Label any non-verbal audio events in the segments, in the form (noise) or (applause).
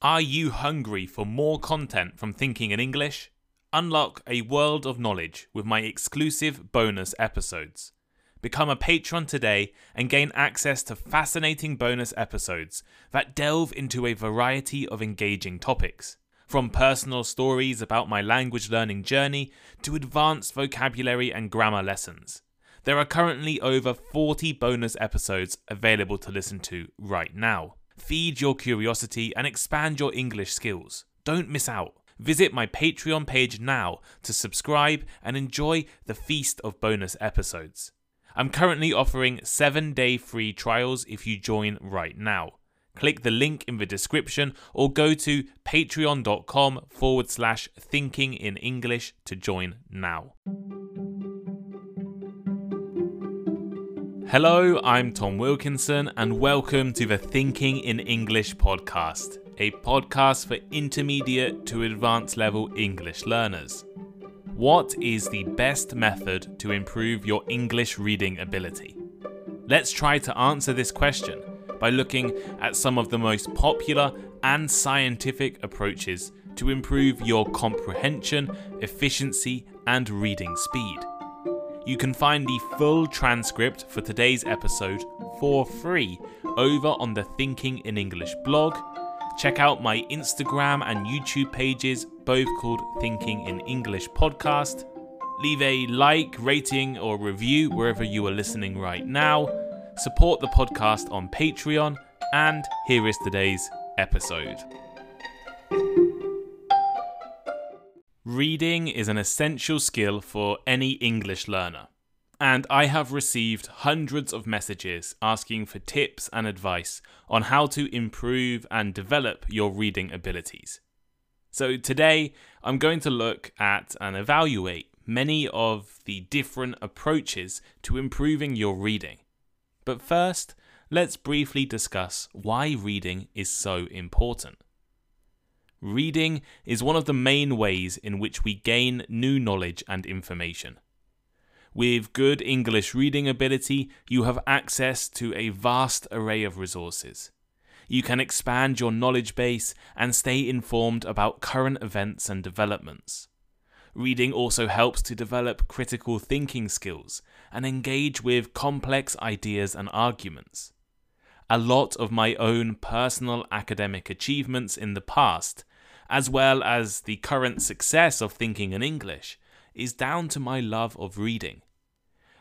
Are you hungry for more content from Thinking in English? Unlock a world of knowledge with my exclusive bonus episodes. Become a patron today and gain access to fascinating bonus episodes that delve into a variety of engaging topics. From personal stories about my language learning journey to advanced vocabulary and grammar lessons. There are currently over 40 bonus episodes available to listen to right now. Feed your curiosity and expand your English skills. Don't miss out. Visit my Patreon page now to subscribe and enjoy the feast of bonus episodes. I'm currently offering 7 day free trials if you join right now. Click the link in the description or go to patreon.com forward slash thinking in English to join now. Hello, I'm Tom Wilkinson, and welcome to the Thinking in English podcast, a podcast for intermediate to advanced level English learners. What is the best method to improve your English reading ability? Let's try to answer this question by looking at some of the most popular and scientific approaches to improve your comprehension, efficiency, and reading speed. You can find the full transcript for today's episode for free over on the Thinking in English blog. Check out my Instagram and YouTube pages, both called Thinking in English Podcast. Leave a like, rating, or review wherever you are listening right now. Support the podcast on Patreon, and here is today's episode. Reading is an essential skill for any English learner, and I have received hundreds of messages asking for tips and advice on how to improve and develop your reading abilities. So today I'm going to look at and evaluate many of the different approaches to improving your reading. But first, let's briefly discuss why reading is so important. Reading is one of the main ways in which we gain new knowledge and information. With good English reading ability, you have access to a vast array of resources. You can expand your knowledge base and stay informed about current events and developments. Reading also helps to develop critical thinking skills and engage with complex ideas and arguments. A lot of my own personal academic achievements in the past as well as the current success of thinking in English, is down to my love of reading.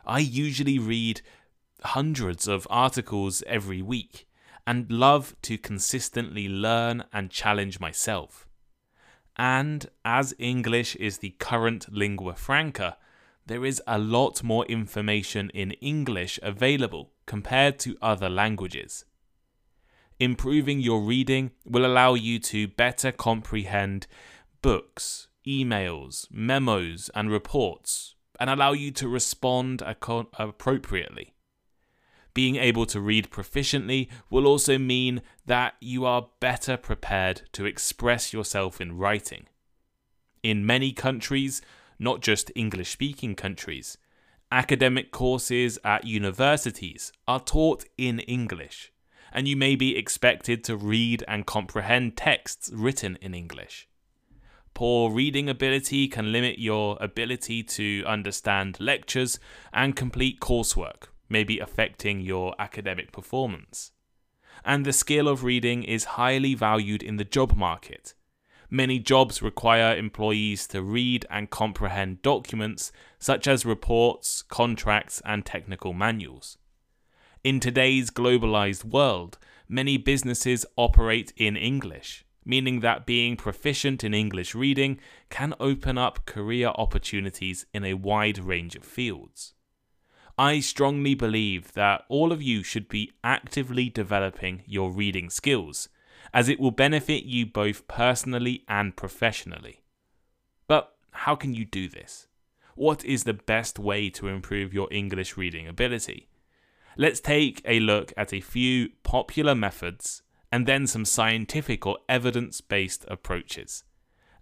I usually read hundreds of articles every week and love to consistently learn and challenge myself. And as English is the current lingua franca, there is a lot more information in English available compared to other languages. Improving your reading will allow you to better comprehend books, emails, memos, and reports, and allow you to respond appropriately. Being able to read proficiently will also mean that you are better prepared to express yourself in writing. In many countries, not just English speaking countries, academic courses at universities are taught in English and you may be expected to read and comprehend texts written in English. Poor reading ability can limit your ability to understand lectures and complete coursework, maybe affecting your academic performance. And the skill of reading is highly valued in the job market. Many jobs require employees to read and comprehend documents such as reports, contracts, and technical manuals. In today's globalized world, many businesses operate in English, meaning that being proficient in English reading can open up career opportunities in a wide range of fields. I strongly believe that all of you should be actively developing your reading skills, as it will benefit you both personally and professionally. But how can you do this? What is the best way to improve your English reading ability? Let's take a look at a few popular methods and then some scientific or evidence based approaches,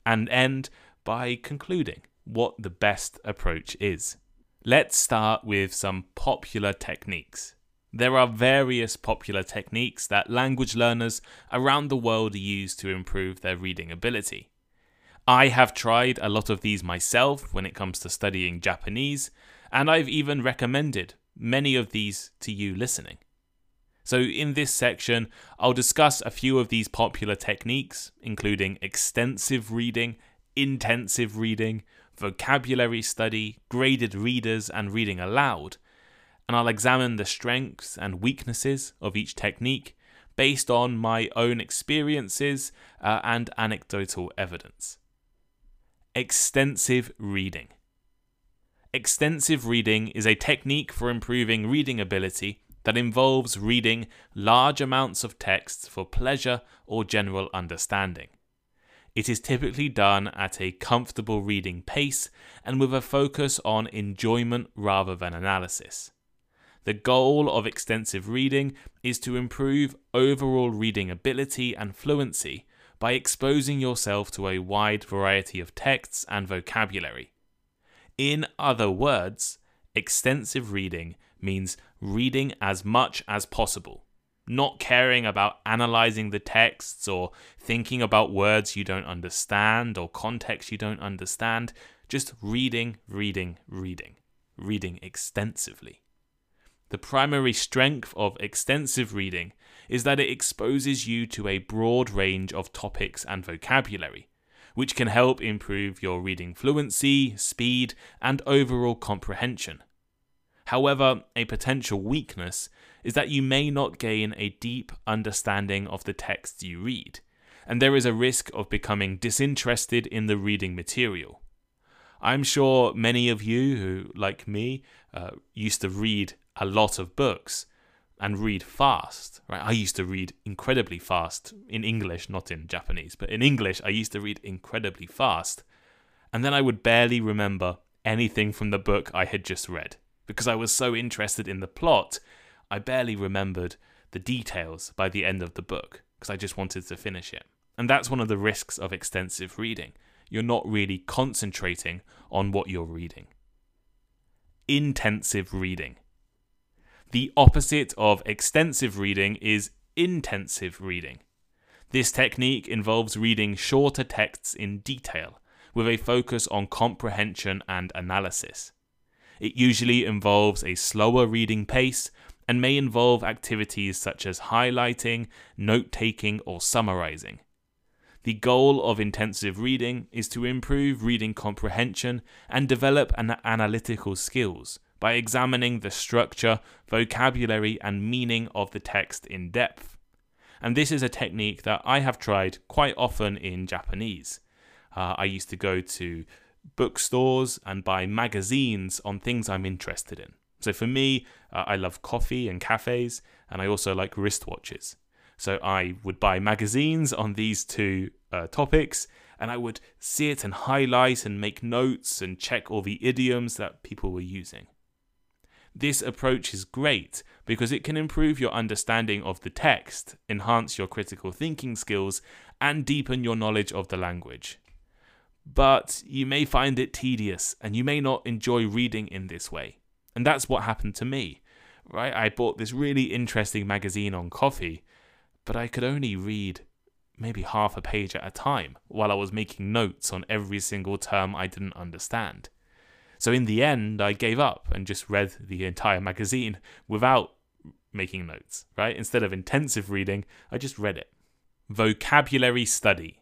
and end by concluding what the best approach is. Let's start with some popular techniques. There are various popular techniques that language learners around the world use to improve their reading ability. I have tried a lot of these myself when it comes to studying Japanese, and I've even recommended many of these to you listening. So, in this section, I'll discuss a few of these popular techniques, including extensive reading, intensive reading, vocabulary study, graded readers, and reading aloud, and I'll examine the strengths and weaknesses of each technique based on my own experiences uh, and anecdotal evidence. Extensive reading. Extensive reading is a technique for improving reading ability that involves reading large amounts of text for pleasure or general understanding. It is typically done at a comfortable reading pace and with a focus on enjoyment rather than analysis. The goal of extensive reading is to improve overall reading ability and fluency by exposing yourself to a wide variety of texts and vocabulary. In other words, extensive reading means reading as much as possible, not caring about analyzing the texts or thinking about words you don't understand or context you don't understand, just reading, reading, reading, reading extensively. The primary strength of extensive reading is that it exposes you to a broad range of topics and vocabulary, which can help improve your reading fluency, speed, and overall comprehension. However, a potential weakness is that you may not gain a deep understanding of the texts you read, and there is a risk of becoming disinterested in the reading material. I'm sure many of you who, like me, uh, used to read a lot of books and read fast, right? I used to read incredibly fast in English, not in Japanese, but in English, I used to read incredibly fast. And then I would barely remember anything from the book I had just read because I was so interested in the plot, I barely remembered the details by the end of the book because I just wanted to finish it. And that's one of the risks of extensive reading. You're not really concentrating on what you're reading. Intensive reading. The opposite of extensive reading is intensive reading. This technique involves reading shorter texts in detail, with a focus on comprehension and analysis. It usually involves a slower reading pace and may involve activities such as highlighting, note taking, or summarizing. The goal of intensive reading is to improve reading comprehension and develop an analytical skills, by examining the structure, vocabulary, and meaning of the text in depth. And this is a technique that I have tried quite often in Japanese. Uh, I used to go to bookstores and buy magazines on things I'm interested in. So for me, uh, I love coffee and cafes, and I also like wristwatches. So I would buy magazines on these two uh, topics, and I would see it and highlight and make notes and check all the idioms that people were using. This approach is great because it can improve your understanding of the text, enhance your critical thinking skills, and deepen your knowledge of the language. But you may find it tedious and you may not enjoy reading in this way. And that's what happened to me. Right? I bought this really interesting magazine on coffee, but I could only read maybe half a page at a time while I was making notes on every single term I didn't understand. So in the end, I gave up and just read the entire magazine without making notes, right? Instead of intensive reading, I just read it. Vocabulary study.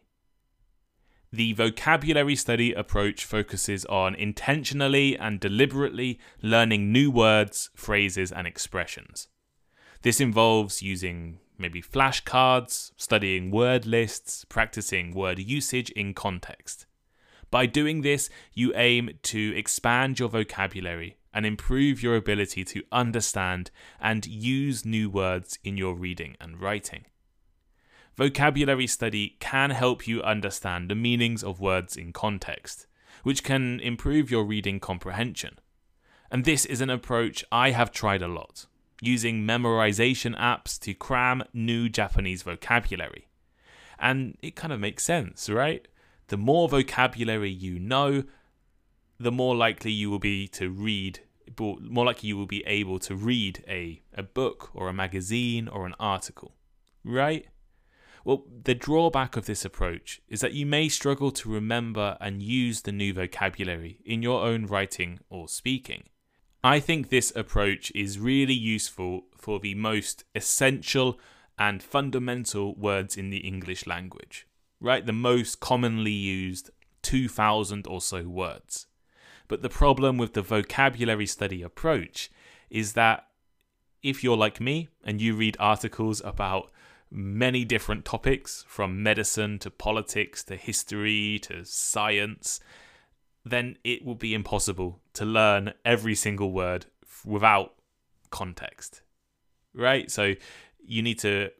The vocabulary study approach focuses on intentionally and deliberately learning new words, phrases, and expressions. This involves using maybe flashcards, studying word lists, practicing word usage in context. By doing this, you aim to expand your vocabulary and improve your ability to understand and use new words in your reading and writing. Vocabulary study can help you understand the meanings of words in context, which can improve your reading comprehension. And this is an approach I have tried a lot, using memorization apps to cram new Japanese vocabulary. And it kind of makes sense, right? The more vocabulary you know, the more likely you will be to read more likely you will be able to read a, a book or a magazine or an article, right? Well, the drawback of this approach is that you may struggle to remember and use the new vocabulary in your own writing or speaking. I think this approach is really useful for the most essential and fundamental words in the English language, right? The most commonly used 2,000 or so words. But the problem with the vocabulary study approach is that if you're like me and you read articles about many different topics, from medicine to politics to history to science, then it will be impossible to learn every single word without context. Right? So you need to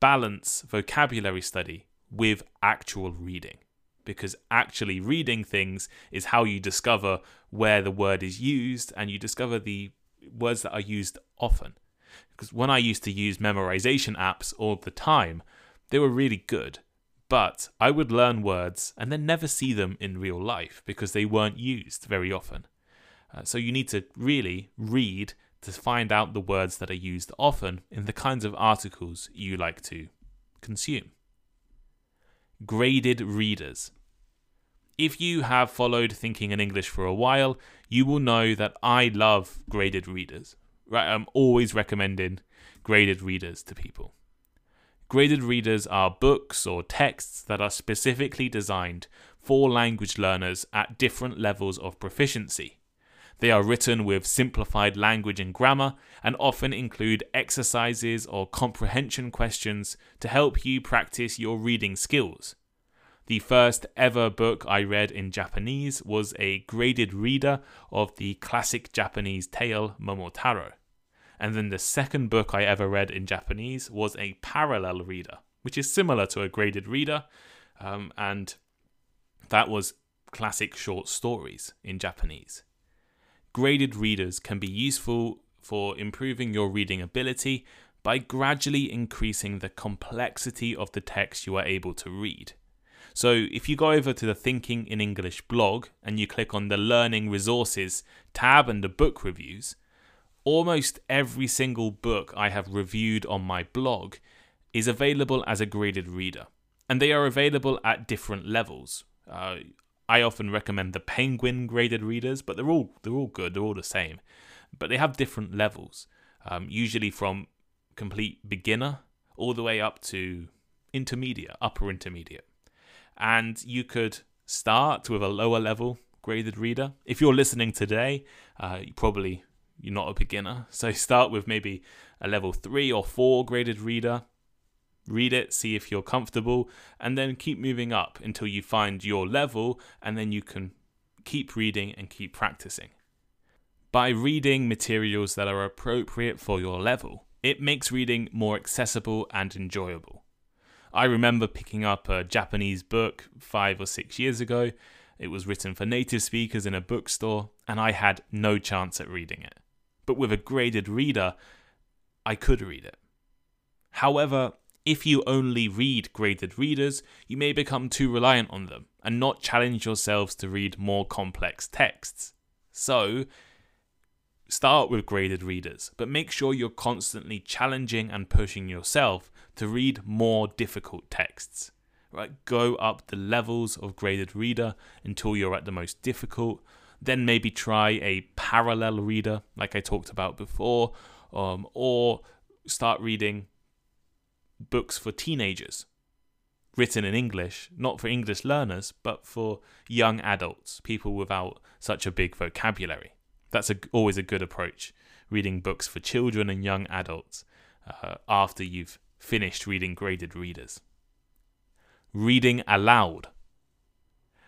balance vocabulary study with actual reading because actually reading things is how you discover where the word is used and you discover the words that are used often. Because when I used to use memorization apps all the time, they were really good. But I would learn words and then never see them in real life because they weren't used very often. Uh, so you need to really read to find out the words that are used often in the kinds of articles you like to consume graded readers. If you have followed Thinking in English for a while, you will know that I love graded readers. Right, I'm always recommending graded readers to people. Graded readers are books or texts that are specifically designed for language learners at different levels of proficiency. They are written with simplified language and grammar and often include exercises or comprehension questions to help you practice your reading skills. The first ever book I read in Japanese was a graded reader of the classic Japanese tale Momotaro. And then the second book I ever read in Japanese was a parallel reader, which is similar to a graded reader, um, and that was classic short stories in Japanese graded readers can be useful for improving your reading ability by gradually increasing the complexity of the text you are able to read. So, if you go over to the Thinking in English blog and you click on the Learning Resources tab and the book reviews, almost every single book I have reviewed on my blog is available as a graded reader. And they are available at different levels. Uh, I often recommend the Penguin graded readers, but they're all they're all good. They're all the same, but they have different levels. Um, usually from complete beginner all the way up to intermediate, upper intermediate, and you could start with a lower level graded reader. If you're listening today, uh, you probably you're not a beginner, (laughs) so start with maybe a level three or four graded reader read it, see if you're comfortable, and then keep moving up until you find your level, and then you can keep reading and keep practicing. By reading materials that are appropriate for your level, it makes reading more accessible and enjoyable. I remember picking up a Japanese book five or six years ago. It was written for native speakers in a bookstore, and I had no chance at reading it. But with a graded reader, I could read it. However, if you only read graded readers, you may become too reliant on them and not challenge yourselves to read more complex texts. So, start with graded readers, but make sure you're constantly challenging and pushing yourself to read more difficult texts. Right? Go up the levels of graded reader until you're at the most difficult. Then maybe try a parallel reader, like I talked about before, um, or start reading books for teenagers written in English, not for English learners, but for young adults, people without such a big vocabulary. That's a, always a good approach, reading books for children and young adults uh, after you've finished reading graded readers. Reading aloud.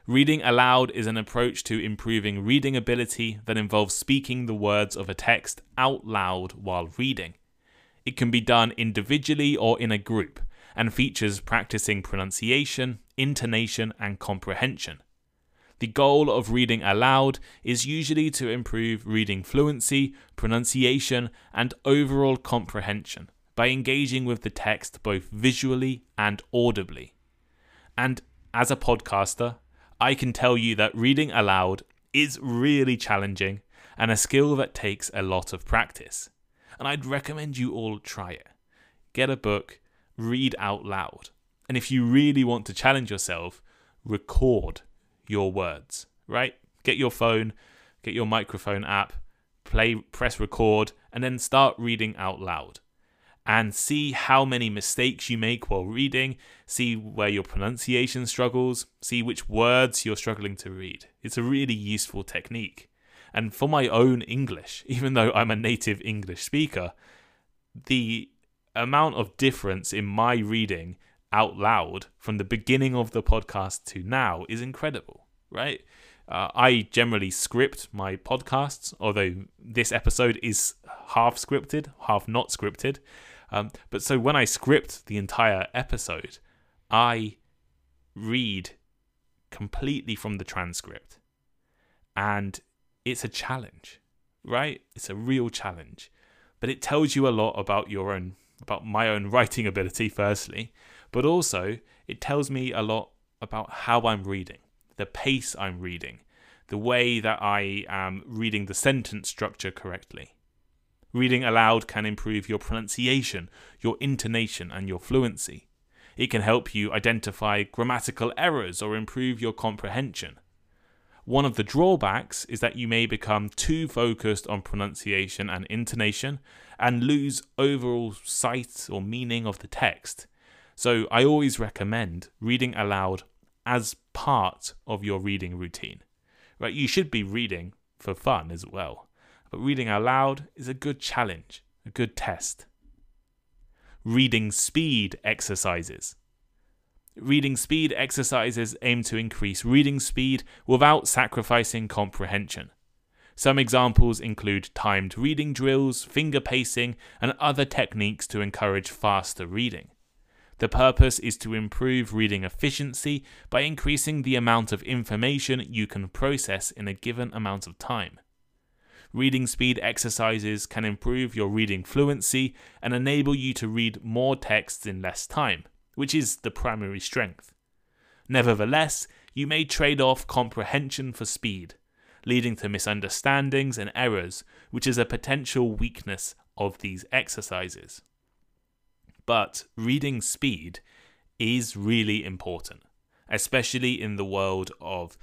Reading aloud is an approach to improving reading ability that involves speaking the words of a text out loud while reading. It can be done individually or in a group and features practicing pronunciation, intonation, and comprehension. The goal of reading aloud is usually to improve reading fluency, pronunciation, and overall comprehension by engaging with the text both visually and audibly. And as a podcaster, I can tell you that reading aloud is really challenging and a skill that takes a lot of practice. And I'd recommend you all try it. Get a book, read out loud. And if you really want to challenge yourself, record your words, right? Get your phone, get your microphone app, play press record and then start reading out loud and see how many mistakes you make while reading, see where your pronunciation struggles, see which words you're struggling to read. It's a really useful technique. And for my own English, (laughs) even though I'm a native English speaker, the amount of difference in my reading out loud from the beginning of the podcast to now is incredible, right? Uh, I generally script my podcasts, although this episode is half scripted, half not scripted. Um, but so when I script the entire episode, I read completely from the transcript. And it's a challenge, right? It's a real challenge. But it tells you a lot about your own, about my own (laughs) writing ability, firstly, but also it tells me a lot about how I'm reading, the pace I'm reading, the way that I am reading the sentence structure correctly. Reading aloud can improve your pronunciation, your intonation, and your fluency. It can help you identify grammatical errors or improve your comprehension. One of the drawbacks is that you may become too focused on pronunciation and intonation and lose overall sight or meaning of the text. So, I always recommend reading aloud as part of your reading routine. Right? You should be reading for fun as well but reading aloud is a good challenge, a good test. Reading speed exercises. Reading speed exercises aim to increase reading speed without sacrificing comprehension. Some examples include timed reading drills, finger pacing, and other techniques to encourage faster reading. The purpose is to improve reading efficiency by increasing the amount of information you can process in a given amount of time. Reading speed exercises can improve your reading fluency and enable you to read more texts in less time, which is the primary strength. Nevertheless, you may trade off comprehension for speed, leading to misunderstandings and errors, which is a potential weakness of these exercises. But reading speed is really important, especially in the world of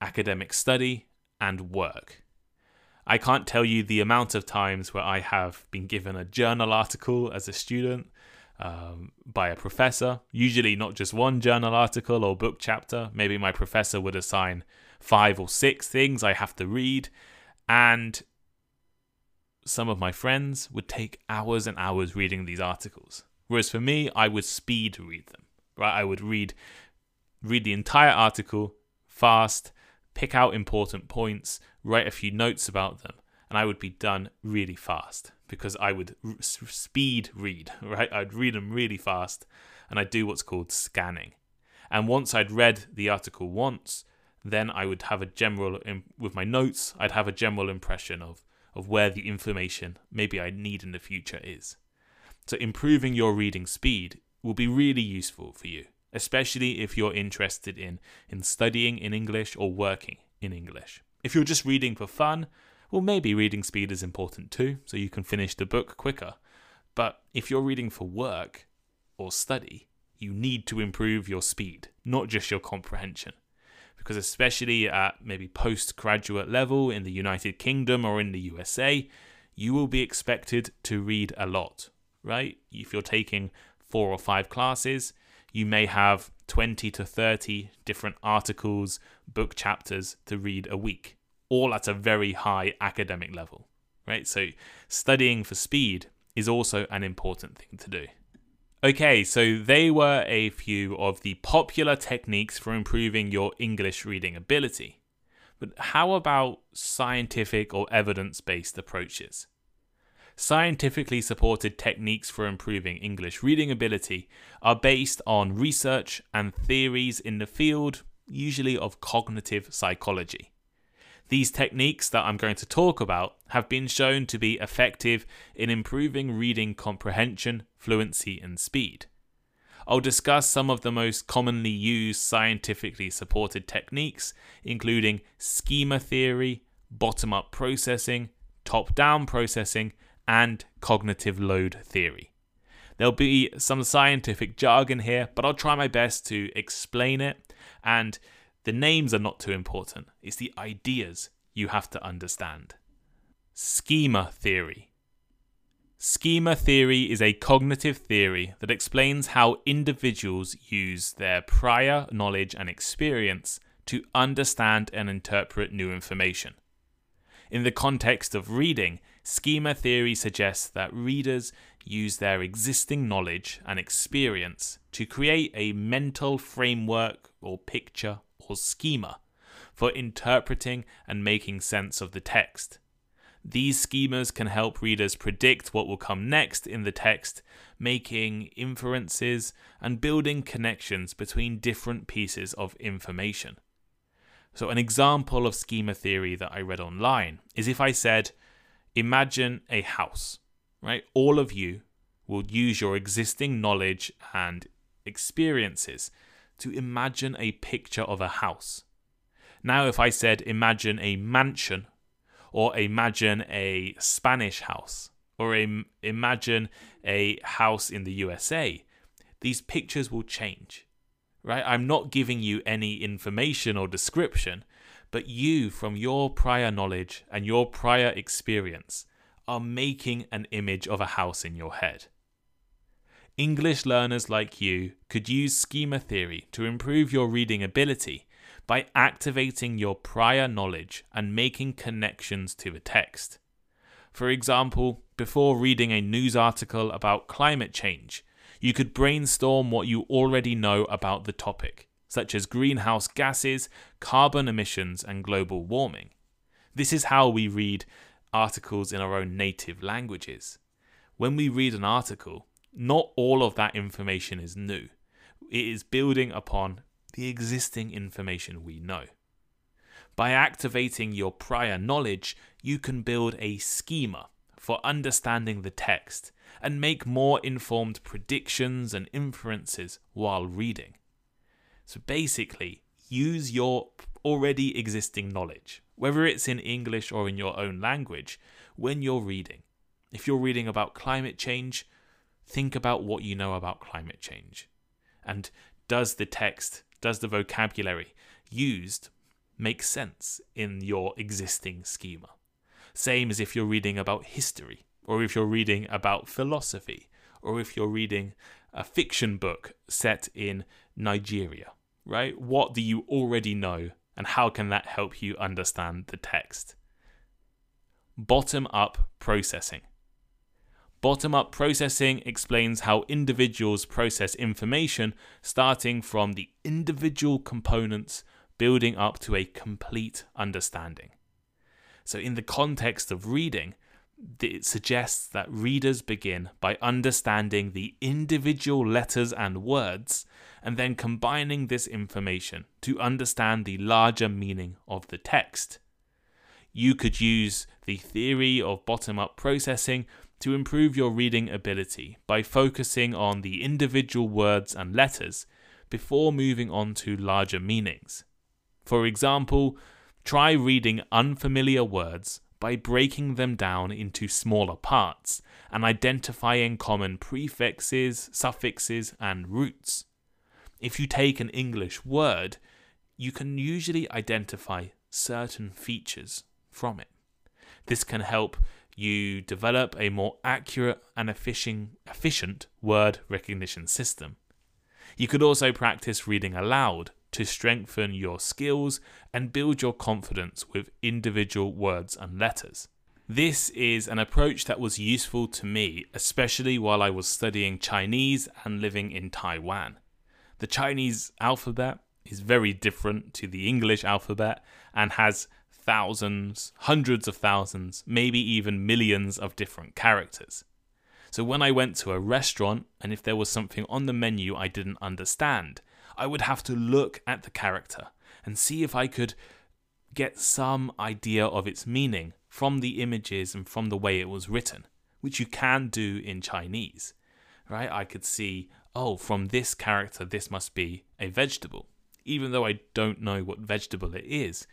academic study and work. I can't tell you the amount of times where I have been given a journal article as a student um, by a professor, usually not just one journal article or book chapter. Maybe my professor would assign five or six things I have to read, and some of my friends would take hours and hours reading these articles. Whereas for me, I would speed read them. Right, I would read read the entire article fast, pick out important points, write a few notes about them, and I would be done really fast because I would speed read, (laughs) right? I'd read them really fast and I'd do what's called scanning. And once I'd read the article once, then I would have a general, with my notes, I'd have a general impression of, of where the information maybe I need in the future is. So improving your reading speed will be really useful for you, especially if you're interested in, in studying in English or working in English. If you're just reading for fun, well, maybe reading speed is important too, so you can finish the book quicker. But if you're reading for work or study, you need to improve your speed, not just your comprehension. Because, especially at maybe postgraduate level in the United Kingdom or in the USA, you will be expected to read a lot, right? If you're taking four or five classes, you may have 20 to 30 different articles, book chapters to read a week all at a very high academic level, right? So studying for speed is also an important thing to do. Okay, so they were a few of the popular techniques for improving your English reading ability. But how about scientific or evidence based approaches? Scientifically supported techniques for improving English reading ability are based on research and theories in the field, usually of cognitive psychology. These techniques that I'm going to talk about have been shown to be effective in improving reading comprehension, fluency, and speed. I'll discuss some of the most commonly used scientifically supported techniques, including schema theory, bottom up processing, top down processing, and cognitive load theory. There'll be some scientific jargon here, but I'll try my best to explain it. And the names are not too important, it's the ideas you have to understand. Schema theory. Schema theory is a cognitive theory that explains how individuals use their prior knowledge and experience to understand and interpret new information. In the context of reading, schema theory suggests that readers use their existing knowledge and experience to create a mental framework or picture or schema for interpreting and making sense of the text. These schemas can help readers predict what will come next in the text, making inferences and building connections between different pieces of information. So, an example of schema theory that I read online is if I said, Imagine a house, right? All of you will use your existing knowledge and experiences to imagine a picture of a house. Now, if I said, Imagine a mansion, or imagine a Spanish house, or imagine a house in the USA, these pictures will change right? I'm not giving you any information or description, but you, from your prior knowledge and your prior experience, are making an image of a house in your head. English learners like you could use schema theory to improve your reading ability by activating your prior knowledge and making connections to the text. For example, before reading a news article about climate change, you could brainstorm what you already know about the topic, such as greenhouse gases, carbon emissions, and global warming. This is how we read articles in our own native languages. When we read an article, not all of that information is new. It is building upon the existing information we know. By activating your prior knowledge, you can build a schema for understanding the text and make more informed predictions and inferences while reading. So basically, use your already existing knowledge, whether it's in English or in your own language, when you're reading. If you're reading about climate change, think about what you know about climate change. And does the text, does the vocabulary used make sense in your existing schema? Same as if you're reading about history or if you're reading about philosophy, or if you're reading a fiction book set in Nigeria, right? What do you already know, and how can that help you understand the text? Bottom up processing. Bottom up processing explains how individuals process information starting from the individual components building up to a complete understanding. So, in the context of reading, it suggests that readers begin by understanding the individual letters and words and then combining this information to understand the larger meaning of the text. You could use the theory of bottom up processing to improve your reading ability by focusing on the individual words and letters before moving on to larger meanings. For example, try reading unfamiliar words by breaking them down into smaller parts and identifying common prefixes, suffixes, and roots. If you take an English word, you can usually identify certain features from it. This can help you develop a more accurate and efficient word recognition system. You could also practice reading aloud to strengthen your skills and build your confidence with individual words and letters. This is an approach that was useful to me, especially while I was studying Chinese and living in Taiwan. The Chinese alphabet is very different to the English alphabet and has thousands, hundreds of thousands, maybe even millions of different characters. So when I went to a restaurant and if there was something on the menu I didn't understand, I would have to look at the character and see if I could get some idea of its meaning from the images and from the way it was written, which you can do in Chinese. Right? I could see, oh, from this character, this must be a vegetable. Even though I don't know what vegetable it is,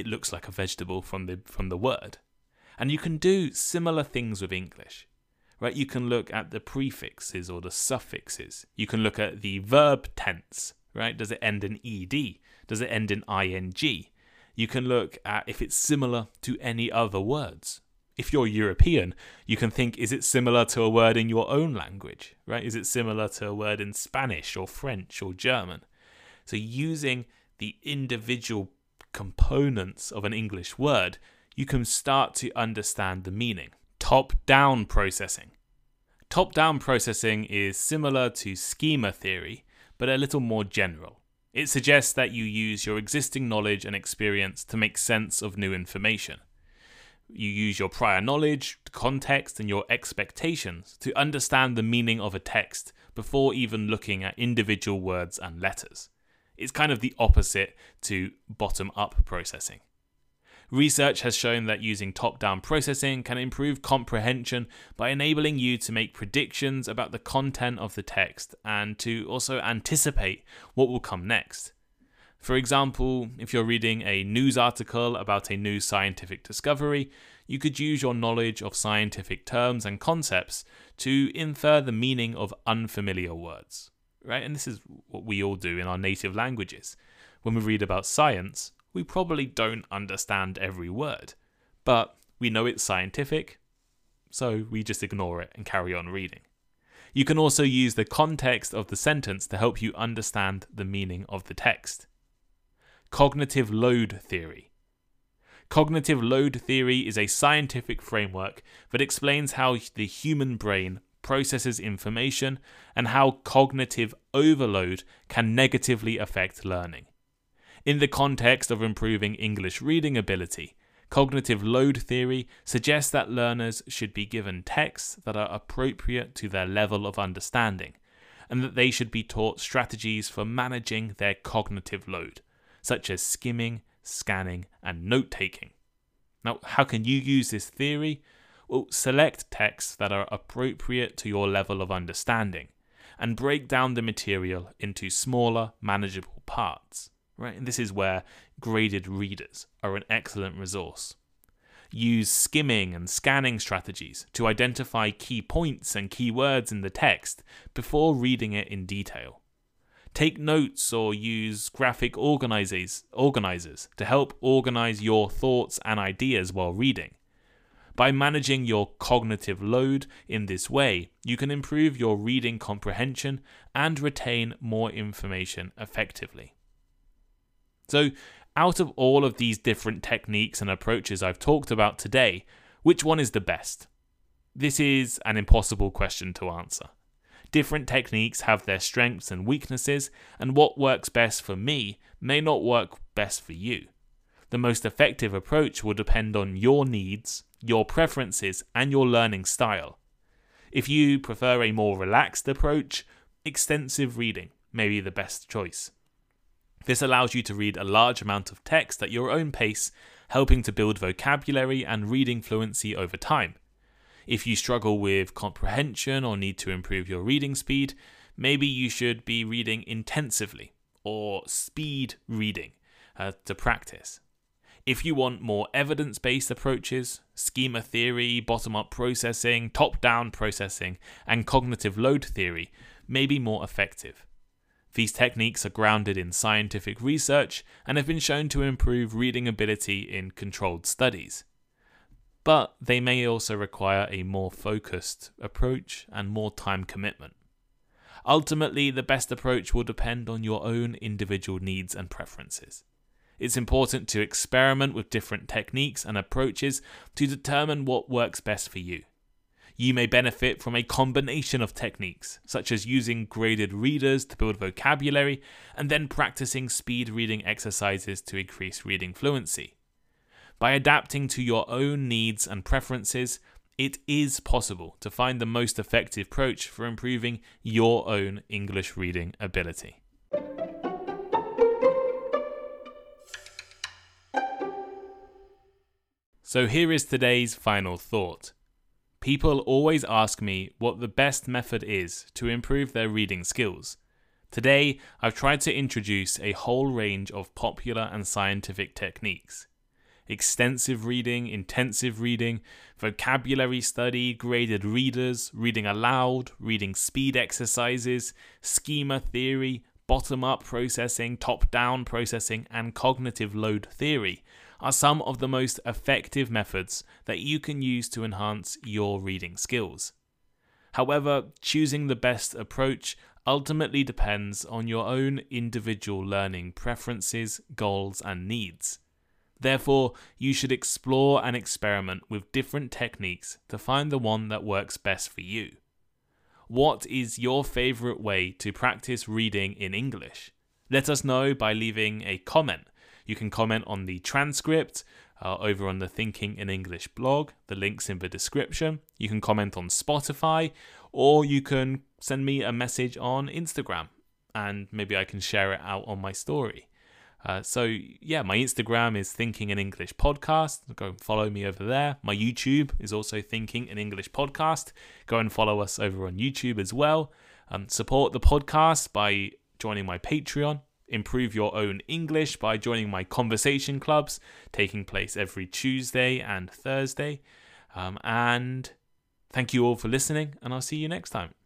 it looks like a vegetable from the from the word. And you can do similar things with English. Right? You can look at the prefixes or the suffixes. You can look at the verb tense, right? Does it end in ed? Does it end in ing? You can look at if it's similar to any other words. If you're European, you can think is it similar to a word in your own language, right? Is it similar to a word in Spanish or French or German? So using the individual components of an English word, you can start to understand the meaning. Top down processing. Top down processing is similar to schema theory, but a little more general. It suggests that you use your existing knowledge and experience to make sense of new information. You use your prior knowledge, context, and your expectations to understand the meaning of a text before even looking at individual words and letters. It's kind of the opposite to bottom up processing. Research has shown that using top down processing can improve comprehension by enabling you to make predictions about the content of the text and to also anticipate what will come next. For example, if you're reading a news article about a new scientific discovery, you could use your knowledge of scientific terms and concepts to infer the meaning of unfamiliar words right? And this is what we all do in our native languages. When we read about science, we probably don't understand every word, but we know it's scientific, so we just ignore it and carry on reading. You can also use the context of the sentence to help you understand the meaning of the text. Cognitive load theory. Cognitive load theory is a scientific framework that explains how the human brain processes information, and how cognitive overload can negatively affect learning. In the context of improving English reading ability, cognitive load theory suggests that learners should be given texts that are appropriate to their level of understanding, and that they should be taught strategies for managing their cognitive load, such as skimming, scanning, and note taking. Now, how can you use this theory? Well, select texts that are appropriate to your level of understanding and break down the material into smaller, manageable parts. Right? And this is where graded readers are an excellent resource. Use skimming and scanning strategies to identify key points and keywords in the text before reading it in detail. Take notes or use graphic organizers, organizers to help organize your thoughts and ideas while reading. By managing your cognitive load in this way, you can improve your reading comprehension and retain more information effectively. So, out of all of these different techniques and approaches I've talked about today, which one is the best? This is an impossible question to answer. Different techniques have their strengths and weaknesses, and what works best for me may not work best for you. The most effective approach will depend on your needs, your preferences, and your learning style. If you prefer a more relaxed approach, extensive reading may be the best choice. This allows you to read a large amount of text at your own pace, helping to build vocabulary and reading fluency over time. If you struggle with comprehension or need to improve your reading speed, maybe you should be reading intensively or speed reading uh, to practice. If you want more evidence based approaches, schema theory, bottom up processing, top down processing, and cognitive load theory may be more effective. These techniques are grounded in scientific research and have been shown to improve reading ability in controlled studies. But they may also require a more focused approach and more time commitment. Ultimately, the best approach will depend on your own individual needs and preferences. It's important to experiment with different techniques and approaches to determine what works best for you. You may benefit from a combination of techniques, such as using graded readers to build vocabulary and then practicing speed reading exercises to increase reading fluency. By adapting to your own needs and preferences, it is possible to find the most effective approach for improving your own English reading ability. So here is today's final thought. People always ask me what the best method is to improve their reading skills. Today, I've tried to introduce a whole range of popular and scientific techniques. extensive reading, intensive reading, vocabulary study, graded readers, reading aloud, reading speed exercises, schema theory, bottom up processing, top down processing, and cognitive load theory are some of the most effective methods that you can use to enhance your reading skills. However, choosing the best approach ultimately depends on your own individual learning preferences, goals, and needs. Therefore, you should explore and experiment with different techniques to find the one that works best for you. What is your favourite way to practice reading in English? Let us know by leaving a comment. You can comment on the transcript uh, over on the Thinking in English blog. The link's in the description. You can comment on Spotify or you can send me a message on Instagram and maybe I can share it out on my story. Uh, so yeah, my Instagram is Thinking in English Podcast. Go and follow me over there. My YouTube is also Thinking in English Podcast. Go and follow us over on YouTube as well. Um, support the podcast by joining my Patreon. Improve your own English by joining my conversation clubs, taking place every Tuesday and Thursday. Um, and thank you all for listening, and I'll see you next time.